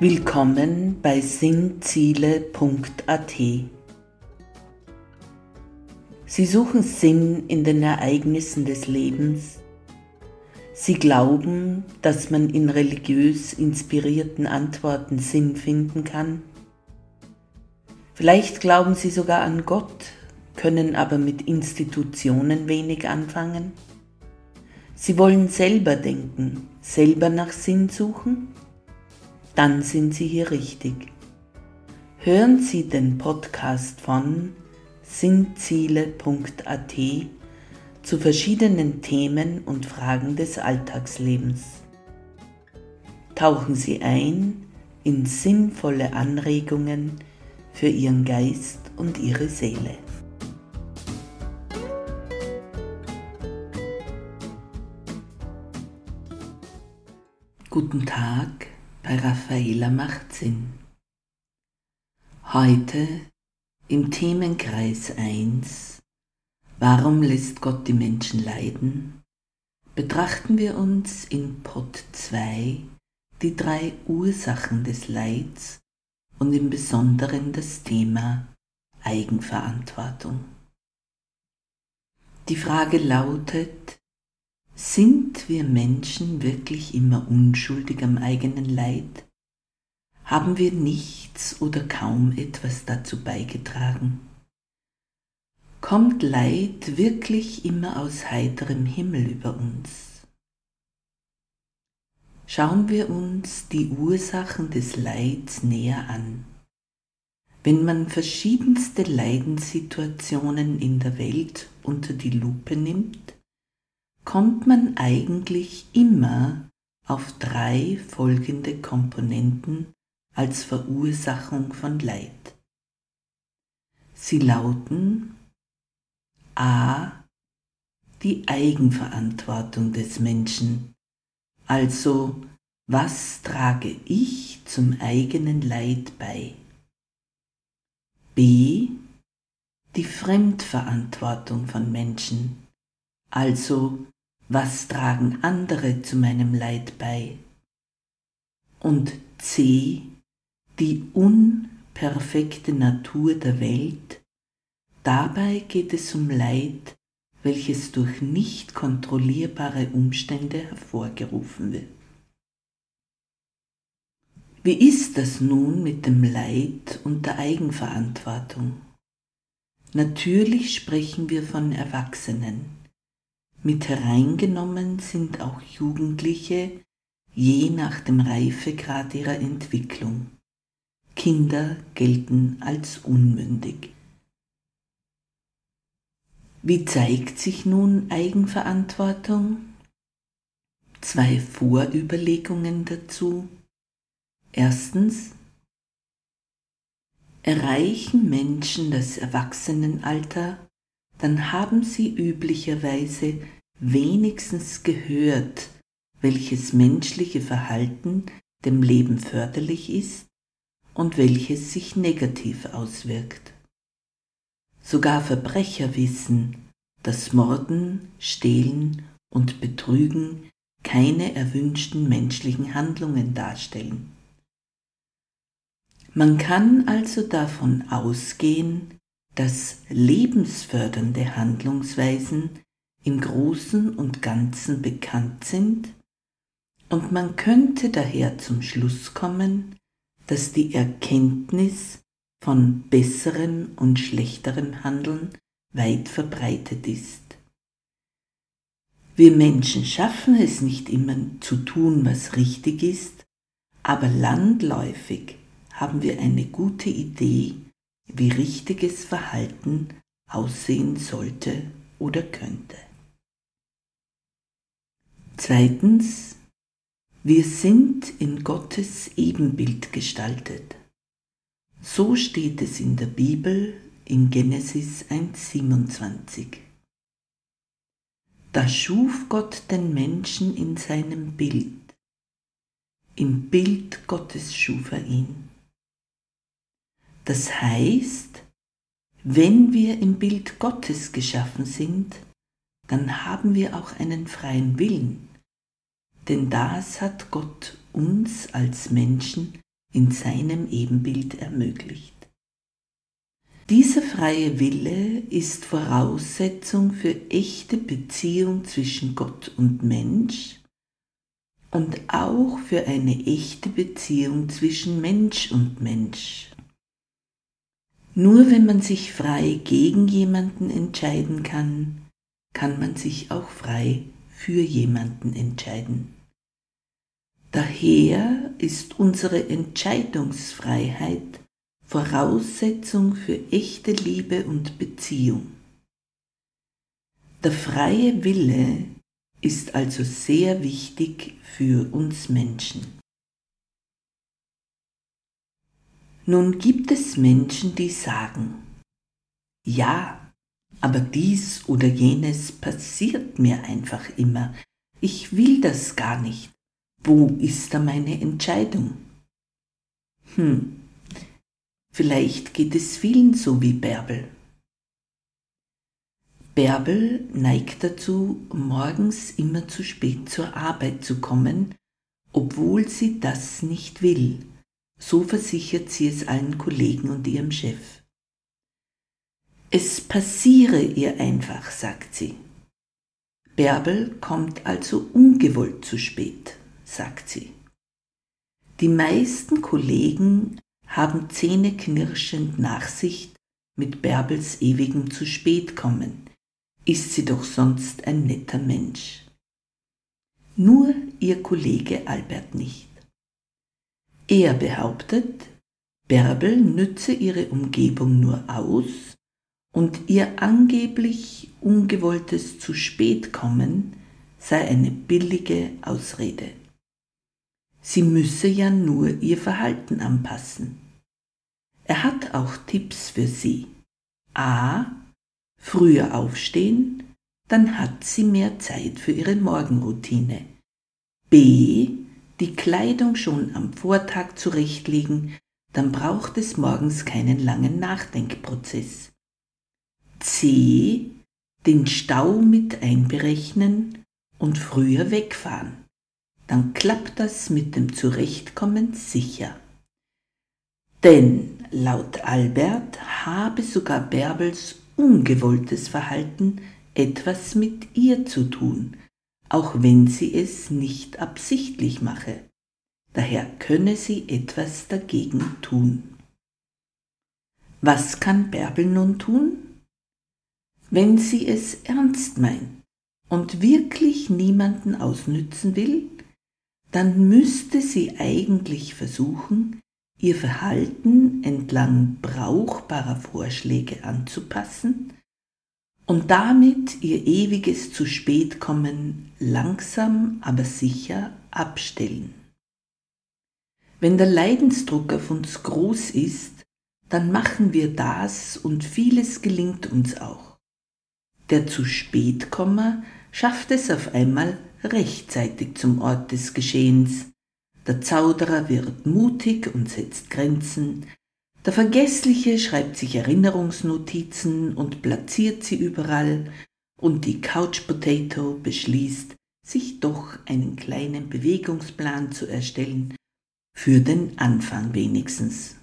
Willkommen bei sinnziele.at. Sie suchen Sinn in den Ereignissen des Lebens. Sie glauben, dass man in religiös inspirierten Antworten Sinn finden kann. Vielleicht glauben Sie sogar an Gott, können aber mit Institutionen wenig anfangen. Sie wollen selber denken, selber nach Sinn suchen dann sind Sie hier richtig. Hören Sie den Podcast von sinnziele.at zu verschiedenen Themen und Fragen des Alltagslebens. Tauchen Sie ein in sinnvolle Anregungen für Ihren Geist und Ihre Seele. Guten Tag bei macht Sinn. Heute im Themenkreis 1 Warum lässt Gott die Menschen leiden? betrachten wir uns in Pot 2 die drei Ursachen des Leids und im Besonderen das Thema Eigenverantwortung. Die Frage lautet, sind wir Menschen wirklich immer unschuldig am eigenen Leid? Haben wir nichts oder kaum etwas dazu beigetragen? Kommt Leid wirklich immer aus heiterem Himmel über uns? Schauen wir uns die Ursachen des Leids näher an. Wenn man verschiedenste Leidenssituationen in der Welt unter die Lupe nimmt, kommt man eigentlich immer auf drei folgende Komponenten als Verursachung von Leid. Sie lauten a. die Eigenverantwortung des Menschen, also was trage ich zum eigenen Leid bei? b. die Fremdverantwortung von Menschen, also was tragen andere zu meinem Leid bei? Und C, die unperfekte Natur der Welt, dabei geht es um Leid, welches durch nicht kontrollierbare Umstände hervorgerufen wird. Wie ist das nun mit dem Leid und der Eigenverantwortung? Natürlich sprechen wir von Erwachsenen. Mit hereingenommen sind auch Jugendliche je nach dem Reifegrad ihrer Entwicklung. Kinder gelten als unmündig. Wie zeigt sich nun Eigenverantwortung? Zwei Vorüberlegungen dazu. Erstens, erreichen Menschen das Erwachsenenalter, dann haben sie üblicherweise wenigstens gehört, welches menschliche Verhalten dem Leben förderlich ist und welches sich negativ auswirkt. Sogar Verbrecher wissen, dass Morden, Stehlen und Betrügen keine erwünschten menschlichen Handlungen darstellen. Man kann also davon ausgehen, dass lebensfördernde Handlungsweisen im Großen und Ganzen bekannt sind und man könnte daher zum Schluss kommen, dass die Erkenntnis von besserem und schlechterem Handeln weit verbreitet ist. Wir Menschen schaffen es nicht immer zu tun, was richtig ist, aber landläufig haben wir eine gute Idee, wie richtiges Verhalten aussehen sollte oder könnte. Zweitens, wir sind in Gottes Ebenbild gestaltet. So steht es in der Bibel in Genesis 1.27. Da schuf Gott den Menschen in seinem Bild. Im Bild Gottes schuf er ihn. Das heißt, wenn wir im Bild Gottes geschaffen sind, dann haben wir auch einen freien Willen, denn das hat Gott uns als Menschen in seinem Ebenbild ermöglicht. Dieser freie Wille ist Voraussetzung für echte Beziehung zwischen Gott und Mensch und auch für eine echte Beziehung zwischen Mensch und Mensch. Nur wenn man sich frei gegen jemanden entscheiden kann, kann man sich auch frei für jemanden entscheiden. Daher ist unsere Entscheidungsfreiheit Voraussetzung für echte Liebe und Beziehung. Der freie Wille ist also sehr wichtig für uns Menschen. Nun gibt es Menschen, die sagen, ja, aber dies oder jenes passiert mir einfach immer. Ich will das gar nicht. Wo ist da meine Entscheidung? Hm, vielleicht geht es vielen so wie Bärbel. Bärbel neigt dazu, morgens immer zu spät zur Arbeit zu kommen, obwohl sie das nicht will so versichert sie es allen Kollegen und ihrem Chef. Es passiere ihr einfach, sagt sie. Bärbel kommt also ungewollt zu spät, sagt sie. Die meisten Kollegen haben zähneknirschend Nachsicht mit Bärbels ewigem zu spät kommen, ist sie doch sonst ein netter Mensch. Nur ihr Kollege Albert nicht. Er behauptet, Bärbel nütze ihre Umgebung nur aus und ihr angeblich ungewolltes zu spät kommen sei eine billige Ausrede. Sie müsse ja nur ihr Verhalten anpassen. Er hat auch Tipps für sie. A. Früher aufstehen, dann hat sie mehr Zeit für ihre Morgenroutine. B die Kleidung schon am Vortag zurechtlegen, dann braucht es morgens keinen langen Nachdenkprozess. C. Den Stau mit einberechnen und früher wegfahren. Dann klappt das mit dem Zurechtkommen sicher. Denn laut Albert habe sogar Bärbels ungewolltes Verhalten etwas mit ihr zu tun, auch wenn sie es nicht absichtlich mache. Daher könne sie etwas dagegen tun. Was kann Bärbel nun tun? Wenn sie es ernst meint und wirklich niemanden ausnützen will, dann müsste sie eigentlich versuchen, ihr Verhalten entlang brauchbarer Vorschläge anzupassen und damit ihr ewiges zu spät kommen langsam aber sicher abstellen. Wenn der Leidensdruck auf uns groß ist, dann machen wir das und vieles gelingt uns auch. Der zu spät Kommer schafft es auf einmal rechtzeitig zum Ort des Geschehens. Der Zauderer wird mutig und setzt Grenzen, der Vergessliche schreibt sich Erinnerungsnotizen und platziert sie überall, und die Couch Potato beschließt, sich doch einen kleinen Bewegungsplan zu erstellen, für den Anfang wenigstens.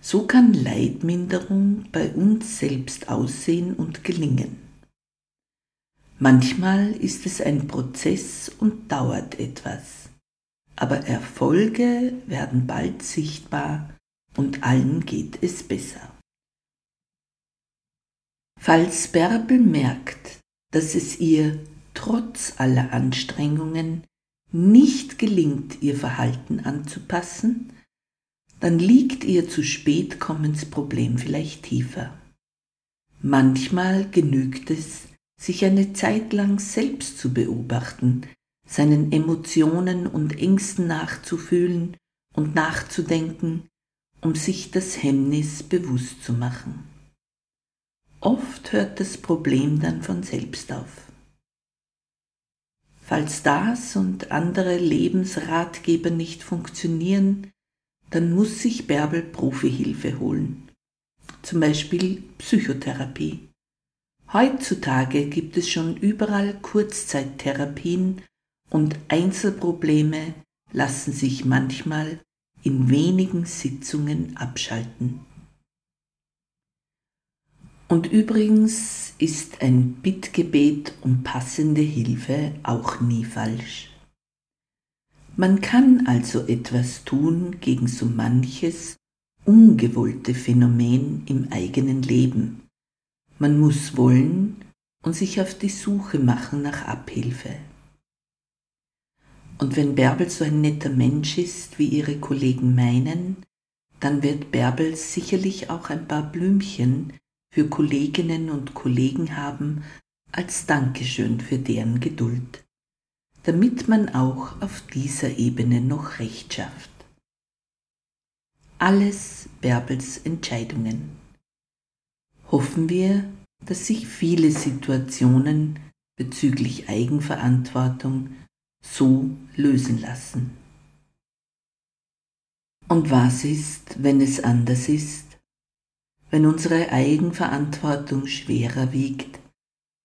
So kann Leidminderung bei uns selbst aussehen und gelingen. Manchmal ist es ein Prozess und dauert etwas aber Erfolge werden bald sichtbar und allen geht es besser. Falls Bärbel merkt, dass es ihr trotz aller Anstrengungen nicht gelingt, ihr Verhalten anzupassen, dann liegt ihr zu spät kommens Problem vielleicht tiefer. Manchmal genügt es, sich eine Zeit lang selbst zu beobachten, seinen Emotionen und Ängsten nachzufühlen und nachzudenken, um sich das Hemmnis bewusst zu machen. Oft hört das Problem dann von selbst auf. Falls das und andere Lebensratgeber nicht funktionieren, dann muss sich Bärbel Profihilfe holen, zum Beispiel Psychotherapie. Heutzutage gibt es schon überall Kurzzeittherapien und Einzelprobleme lassen sich manchmal in wenigen Sitzungen abschalten. Und übrigens ist ein Bittgebet um passende Hilfe auch nie falsch. Man kann also etwas tun gegen so manches ungewollte Phänomen im eigenen Leben. Man muss wollen und sich auf die Suche machen nach Abhilfe. Und wenn Bärbel so ein netter Mensch ist, wie ihre Kollegen meinen, dann wird Bärbel sicherlich auch ein paar Blümchen für Kolleginnen und Kollegen haben als Dankeschön für deren Geduld, damit man auch auf dieser Ebene noch Recht schafft. Alles Bärbels Entscheidungen. Hoffen wir, dass sich viele Situationen bezüglich Eigenverantwortung so lösen lassen. Und was ist, wenn es anders ist? wenn unsere Eigenverantwortung schwerer wiegt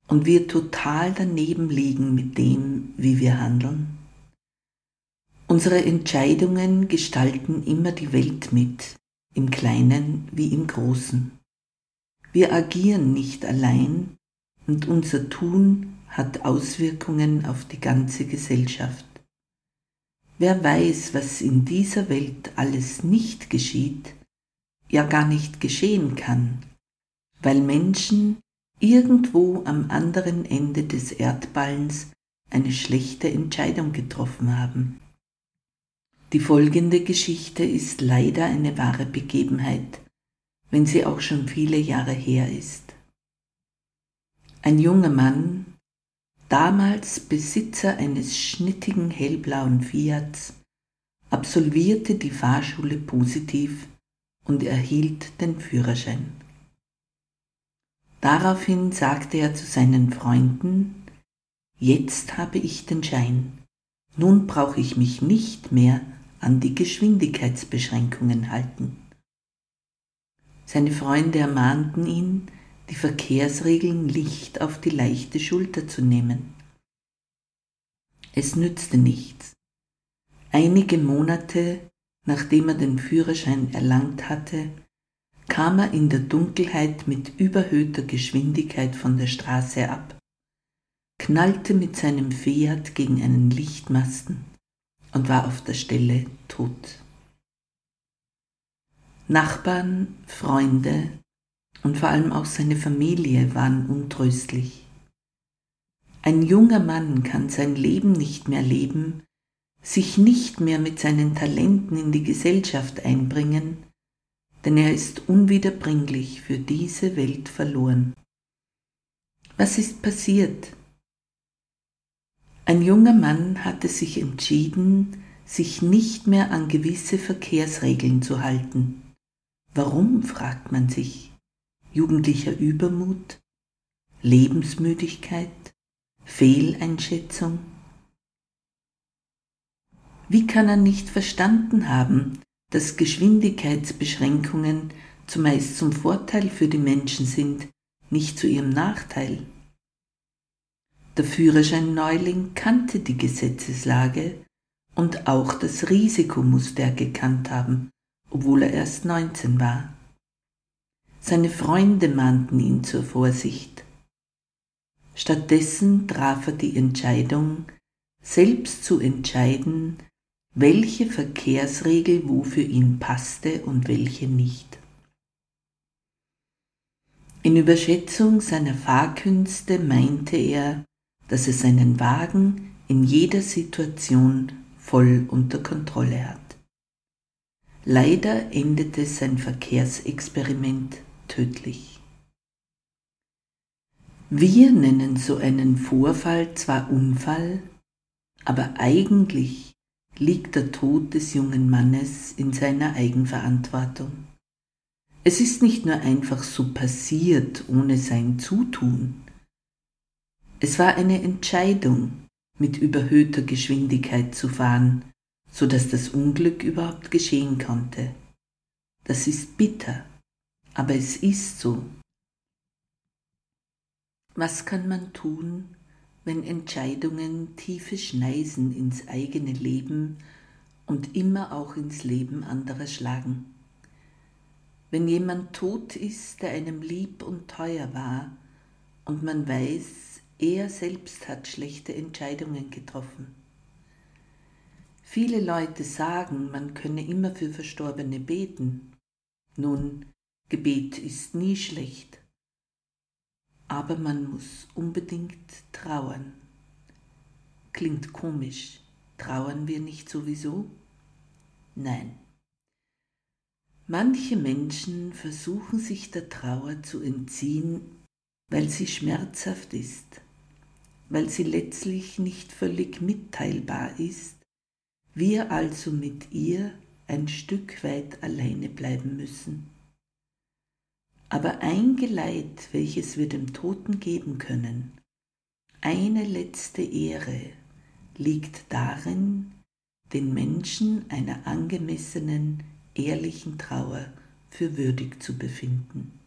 und wir total daneben liegen mit dem, wie wir handeln? Unsere Entscheidungen gestalten immer die Welt mit, im Kleinen wie im Großen. Wir agieren nicht allein und unser Tun hat Auswirkungen auf die ganze Gesellschaft. Wer weiß, was in dieser Welt alles nicht geschieht, ja gar nicht geschehen kann, weil Menschen irgendwo am anderen Ende des Erdballens eine schlechte Entscheidung getroffen haben. Die folgende Geschichte ist leider eine wahre Begebenheit, wenn sie auch schon viele Jahre her ist. Ein junger Mann, damals Besitzer eines schnittigen hellblauen Fiats, absolvierte die Fahrschule positiv und erhielt den Führerschein. Daraufhin sagte er zu seinen Freunden, Jetzt habe ich den Schein, nun brauche ich mich nicht mehr an die Geschwindigkeitsbeschränkungen halten. Seine Freunde ermahnten ihn, die Verkehrsregeln nicht auf die leichte Schulter zu nehmen. Es nützte nichts. Einige Monate Nachdem er den Führerschein erlangt hatte, kam er in der Dunkelheit mit überhöhter Geschwindigkeit von der Straße ab, knallte mit seinem Fiat gegen einen Lichtmasten und war auf der Stelle tot. Nachbarn, Freunde und vor allem auch seine Familie waren untröstlich. Ein junger Mann kann sein Leben nicht mehr leben, sich nicht mehr mit seinen Talenten in die Gesellschaft einbringen, denn er ist unwiederbringlich für diese Welt verloren. Was ist passiert? Ein junger Mann hatte sich entschieden, sich nicht mehr an gewisse Verkehrsregeln zu halten. Warum, fragt man sich. Jugendlicher Übermut? Lebensmüdigkeit? Fehleinschätzung? Wie kann er nicht verstanden haben, dass Geschwindigkeitsbeschränkungen zumeist zum Vorteil für die Menschen sind, nicht zu ihrem Nachteil? Der Führerschein-Neuling kannte die Gesetzeslage und auch das Risiko musste er gekannt haben, obwohl er erst 19 war. Seine Freunde mahnten ihn zur Vorsicht. Stattdessen traf er die Entscheidung, selbst zu entscheiden, welche Verkehrsregel wo für ihn passte und welche nicht. In Überschätzung seiner Fahrkünste meinte er, dass er seinen Wagen in jeder Situation voll unter Kontrolle hat. Leider endete sein Verkehrsexperiment tödlich. Wir nennen so einen Vorfall zwar Unfall, aber eigentlich liegt der Tod des jungen Mannes in seiner Eigenverantwortung. Es ist nicht nur einfach so passiert ohne sein Zutun. Es war eine Entscheidung, mit überhöhter Geschwindigkeit zu fahren, so dass das Unglück überhaupt geschehen konnte. Das ist bitter, aber es ist so. Was kann man tun, wenn Entscheidungen tiefe Schneisen ins eigene Leben und immer auch ins Leben anderer schlagen. Wenn jemand tot ist, der einem lieb und teuer war, und man weiß, er selbst hat schlechte Entscheidungen getroffen. Viele Leute sagen, man könne immer für Verstorbene beten. Nun, Gebet ist nie schlecht, aber man muss unbedingt trauern. Klingt komisch, trauern wir nicht sowieso? Nein. Manche Menschen versuchen sich der Trauer zu entziehen, weil sie schmerzhaft ist, weil sie letztlich nicht völlig mitteilbar ist, wir also mit ihr ein Stück weit alleine bleiben müssen. Aber ein Geleit, welches wir dem Toten geben können, eine letzte Ehre, liegt darin, den Menschen einer angemessenen, ehrlichen Trauer für würdig zu befinden.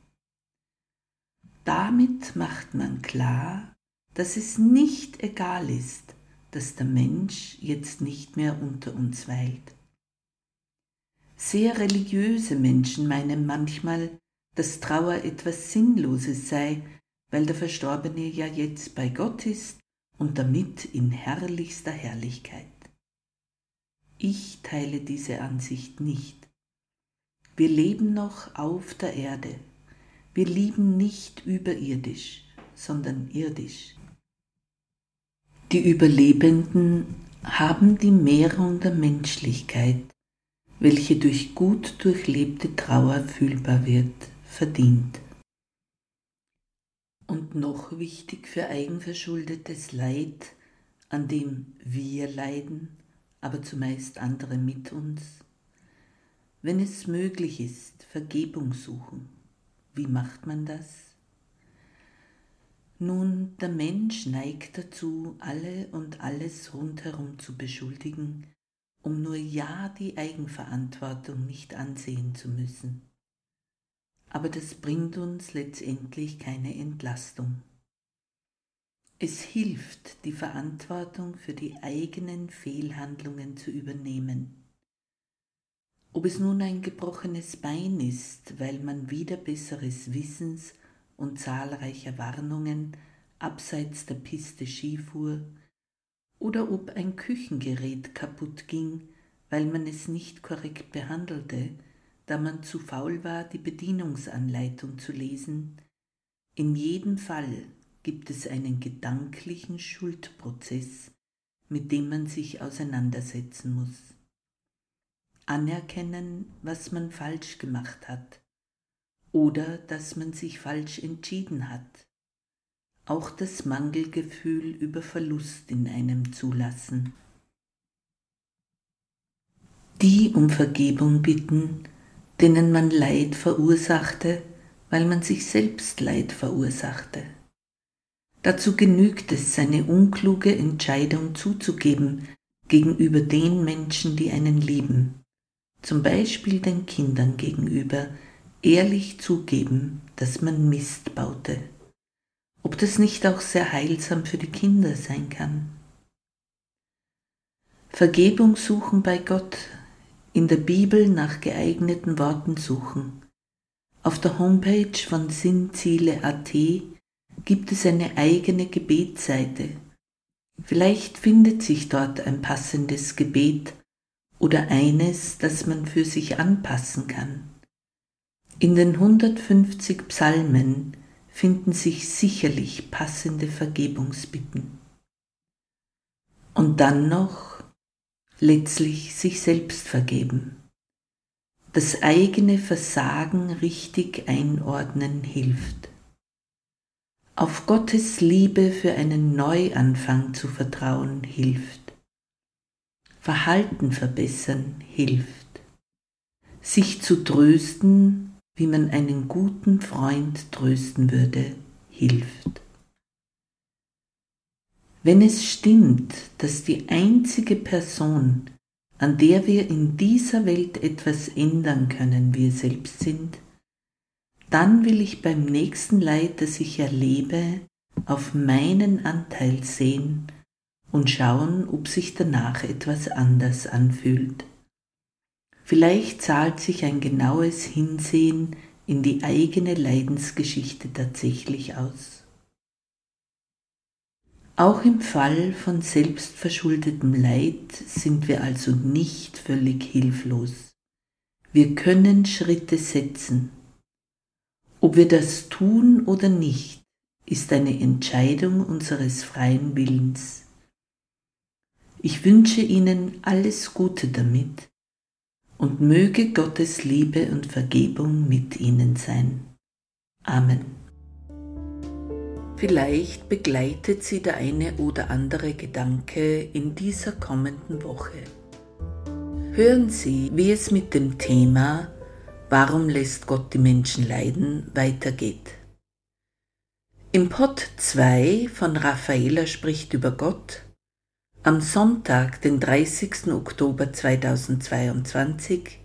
Damit macht man klar, dass es nicht egal ist, dass der Mensch jetzt nicht mehr unter uns weilt. Sehr religiöse Menschen meinen manchmal, dass Trauer etwas Sinnloses sei, weil der Verstorbene ja jetzt bei Gott ist und damit in herrlichster Herrlichkeit. Ich teile diese Ansicht nicht. Wir leben noch auf der Erde. Wir lieben nicht überirdisch, sondern irdisch. Die Überlebenden haben die Mehrung der Menschlichkeit, welche durch gut durchlebte Trauer fühlbar wird verdient. Und noch wichtig für eigenverschuldetes Leid, an dem wir leiden, aber zumeist andere mit uns, wenn es möglich ist, Vergebung suchen. Wie macht man das? Nun, der Mensch neigt dazu, alle und alles rundherum zu beschuldigen, um nur ja die Eigenverantwortung nicht ansehen zu müssen aber das bringt uns letztendlich keine Entlastung. Es hilft, die Verantwortung für die eigenen Fehlhandlungen zu übernehmen. Ob es nun ein gebrochenes Bein ist, weil man wieder besseres Wissens und zahlreicher Warnungen abseits der Piste Ski fuhr, oder ob ein Küchengerät kaputt ging, weil man es nicht korrekt behandelte, da man zu faul war, die Bedienungsanleitung zu lesen. In jedem Fall gibt es einen gedanklichen Schuldprozess, mit dem man sich auseinandersetzen muss. Anerkennen, was man falsch gemacht hat oder dass man sich falsch entschieden hat. Auch das Mangelgefühl über Verlust in einem zulassen. Die um Vergebung bitten, denen man Leid verursachte, weil man sich selbst Leid verursachte. Dazu genügt es, seine unkluge Entscheidung zuzugeben gegenüber den Menschen, die einen lieben, zum Beispiel den Kindern gegenüber, ehrlich zugeben, dass man Mist baute. Ob das nicht auch sehr heilsam für die Kinder sein kann? Vergebung suchen bei Gott in der Bibel nach geeigneten Worten suchen. Auf der Homepage von Sinnziele.at gibt es eine eigene Gebetsseite. Vielleicht findet sich dort ein passendes Gebet oder eines, das man für sich anpassen kann. In den 150 Psalmen finden sich sicherlich passende Vergebungsbitten. Und dann noch letztlich sich selbst vergeben. Das eigene Versagen richtig einordnen hilft. Auf Gottes Liebe für einen Neuanfang zu vertrauen hilft. Verhalten verbessern hilft. Sich zu trösten, wie man einen guten Freund trösten würde, hilft. Wenn es stimmt, dass die einzige Person, an der wir in dieser Welt etwas ändern können, wir selbst sind, dann will ich beim nächsten Leid, das ich erlebe, auf meinen Anteil sehen und schauen, ob sich danach etwas anders anfühlt. Vielleicht zahlt sich ein genaues Hinsehen in die eigene Leidensgeschichte tatsächlich aus. Auch im Fall von selbstverschuldetem Leid sind wir also nicht völlig hilflos. Wir können Schritte setzen. Ob wir das tun oder nicht, ist eine Entscheidung unseres freien Willens. Ich wünsche Ihnen alles Gute damit und möge Gottes Liebe und Vergebung mit Ihnen sein. Amen. Vielleicht begleitet Sie der eine oder andere Gedanke in dieser kommenden Woche. Hören Sie, wie es mit dem Thema Warum lässt Gott die Menschen leiden weitergeht. Im Pod 2 von Raffaela spricht über Gott am Sonntag, den 30. Oktober 2022,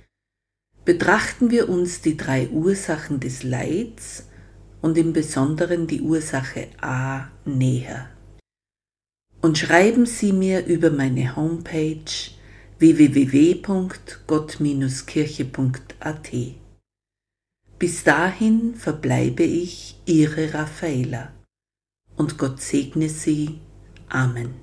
betrachten wir uns die drei Ursachen des Leids und im Besonderen die Ursache A näher. Und schreiben Sie mir über meine Homepage www.gott-kirche.at. Bis dahin verbleibe ich Ihre Raffaela und Gott segne Sie. Amen.